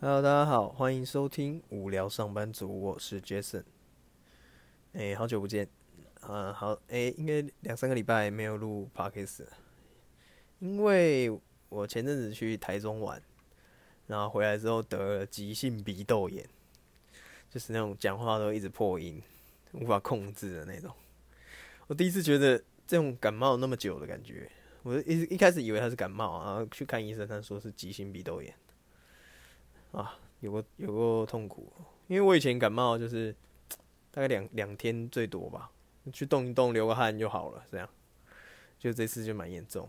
Hello，大家好，欢迎收听无聊上班族，我是 Jason。哎、好久不见，啊，好，哎、应该两三个礼拜没有录 Podcast，因为我前阵子去台中玩，然后回来之后得了急性鼻窦炎，就是那种讲话都一直破音，无法控制的那种。我第一次觉得这种感冒那么久的感觉，我一一开始以为他是感冒，然后去看医生，他说是急性鼻窦炎。啊，有过有过痛苦，因为我以前感冒就是 大概两两天最多吧，去动一动流个汗就好了，这样。就这次就蛮严重。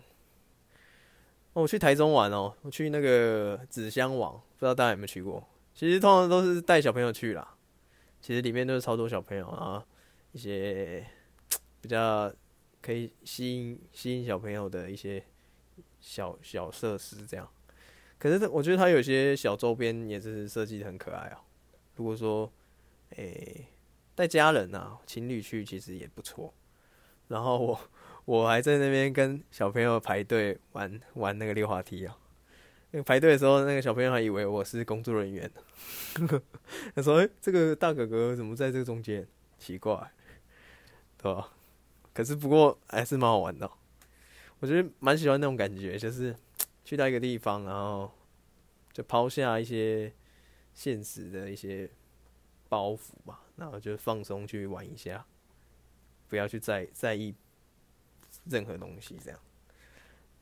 哦，我去台中玩哦，我去那个纸箱网，不知道大家有没有去过？其实通常都是带小朋友去啦，其实里面都是超多小朋友啊，一些 比较 可以吸引吸引小朋友的一些小小设施这样。可是我觉得它有些小周边也是设计的很可爱哦、如果说，诶、带家人啊，情侣去其实也不错。然后我 我还在那边跟小朋友排队玩玩那个溜滑梯啊、那个排队的时候，那个小朋友还以为我是工作人员，他说：“诶、这个大哥哥怎么在这个中间？奇怪，对吧？”可是不过还是蛮好玩的哦、我觉得蛮喜欢那种感觉，就是。去到一个地方，然后就抛下一些现实的一些包袱吧，然后就放松去玩一下，不要去在在意任何东西，这样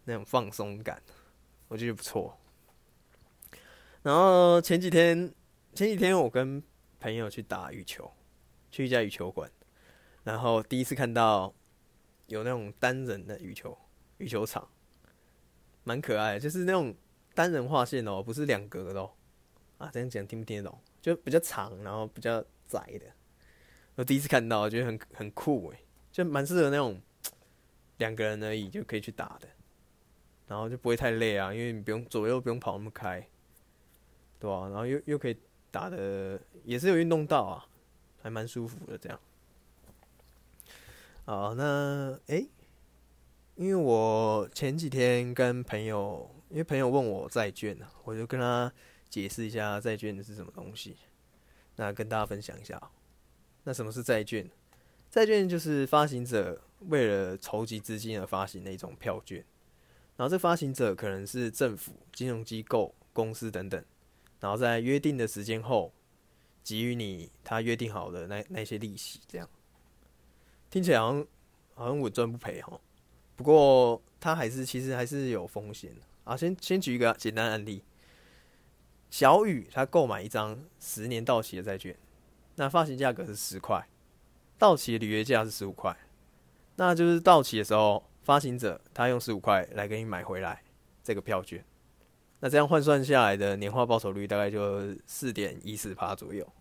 那种放松感，我觉得不错。然后前几天前几天我跟朋友去打羽球，去一家羽球馆，然后第一次看到有那种单人的羽球羽球场。蛮可爱的，就是那种单人画线哦，不是两格的哦。啊，这样讲听不听得懂？就比较长，然后比较窄的。我第一次看到，我觉得很很酷诶，就蛮适合那种两个人而已就可以去打的，然后就不会太累啊，因为你不用左右不用跑那么开，对吧、然后又又可以打的，也是有运动到啊，还蛮舒服的这样。好，那诶。因为我前几天跟朋友，因为朋友问我债券啊，我就跟他解释一下债券是什么东西，那跟大家分享一下。那什么是债券？债券就是发行者为了筹集资金而发行的一种票券，然后这发行者可能是政府、金融机构、公司等等，然后在约定的时间后给予你他约定好的那那些利息，这样听起来好像好像稳赚不赔哈。不过它还是其实还是有风险的啊。先先举一个简单案例，小雨他购买一张十年到期的债券，那发行价格是十块，到期的履约价是十五块，那就是到期的时候，发行者他用十五块来给你买回来这个票券，那这样换算下来的年化报酬率大概就四点一四趴左右。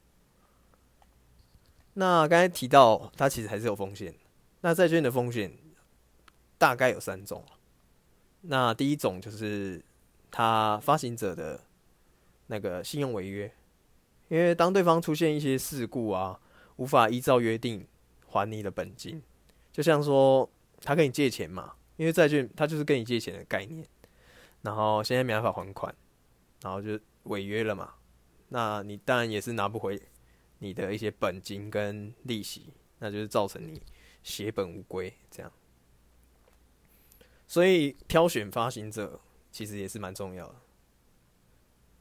那刚才提到它其实还是有风险，那债券的风险。大概有三种，那第一种就是他发行者的那个信用违约，因为当对方出现一些事故啊，无法依照约定还你的本金，就像说他跟你借钱嘛，因为债券他就是跟你借钱的概念，然后现在没办法还款，然后就违约了嘛，那你当然也是拿不回你的一些本金跟利息，那就是造成你血本无归这样。所以挑选发行者其实也是蛮重要的，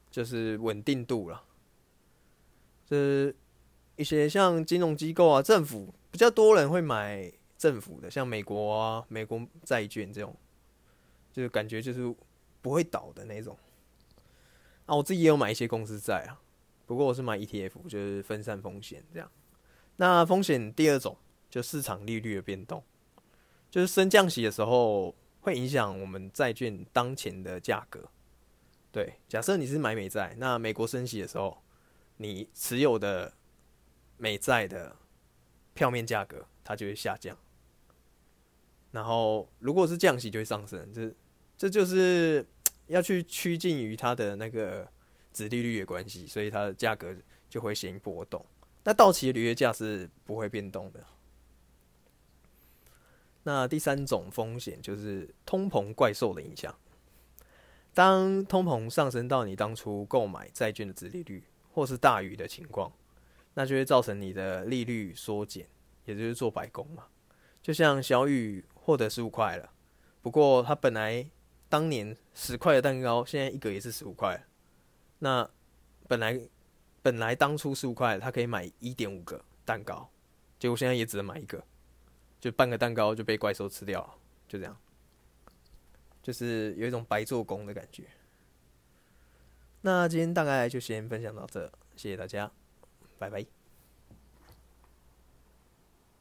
就是稳定度啦。就是一些像金融机构啊、政府比较多人会买政府的，像美国啊、美国债券这种，就是感觉就是不会倒的那种。啊，我自己也有买一些公司债啊，不过我是买 ETF，就是分散风险这样。那风险第二种就市场利率的变动，就是升降息的时候。会影响我们债券当前的价格。对，假设你是买美债，那美国升息的时候，你持有的美债的票面价格它就会下降。然后如果是降息，就会上升。这这就是 要去趋近于它的那个殖利率的关系，所以它的价格就会先波动。那到期的履约价是不会变动的。那第三种风险就是通膨怪兽的影响。当通膨上升到你当初购买债券的值利率或是大于的情况，那就会造成你的利率缩减，也就是做白工嘛。就像小雨获得十五块了，不过他本来当年十块的蛋糕，现在一个也是十五块。那本来本来当初十五块，他可以买一点五个蛋糕，结果现在也只能买一个，就半个蛋糕就被怪兽吃掉，就这样，就是有一种白做工的感觉。那今天大概就先分享到这，谢谢大家，拜拜。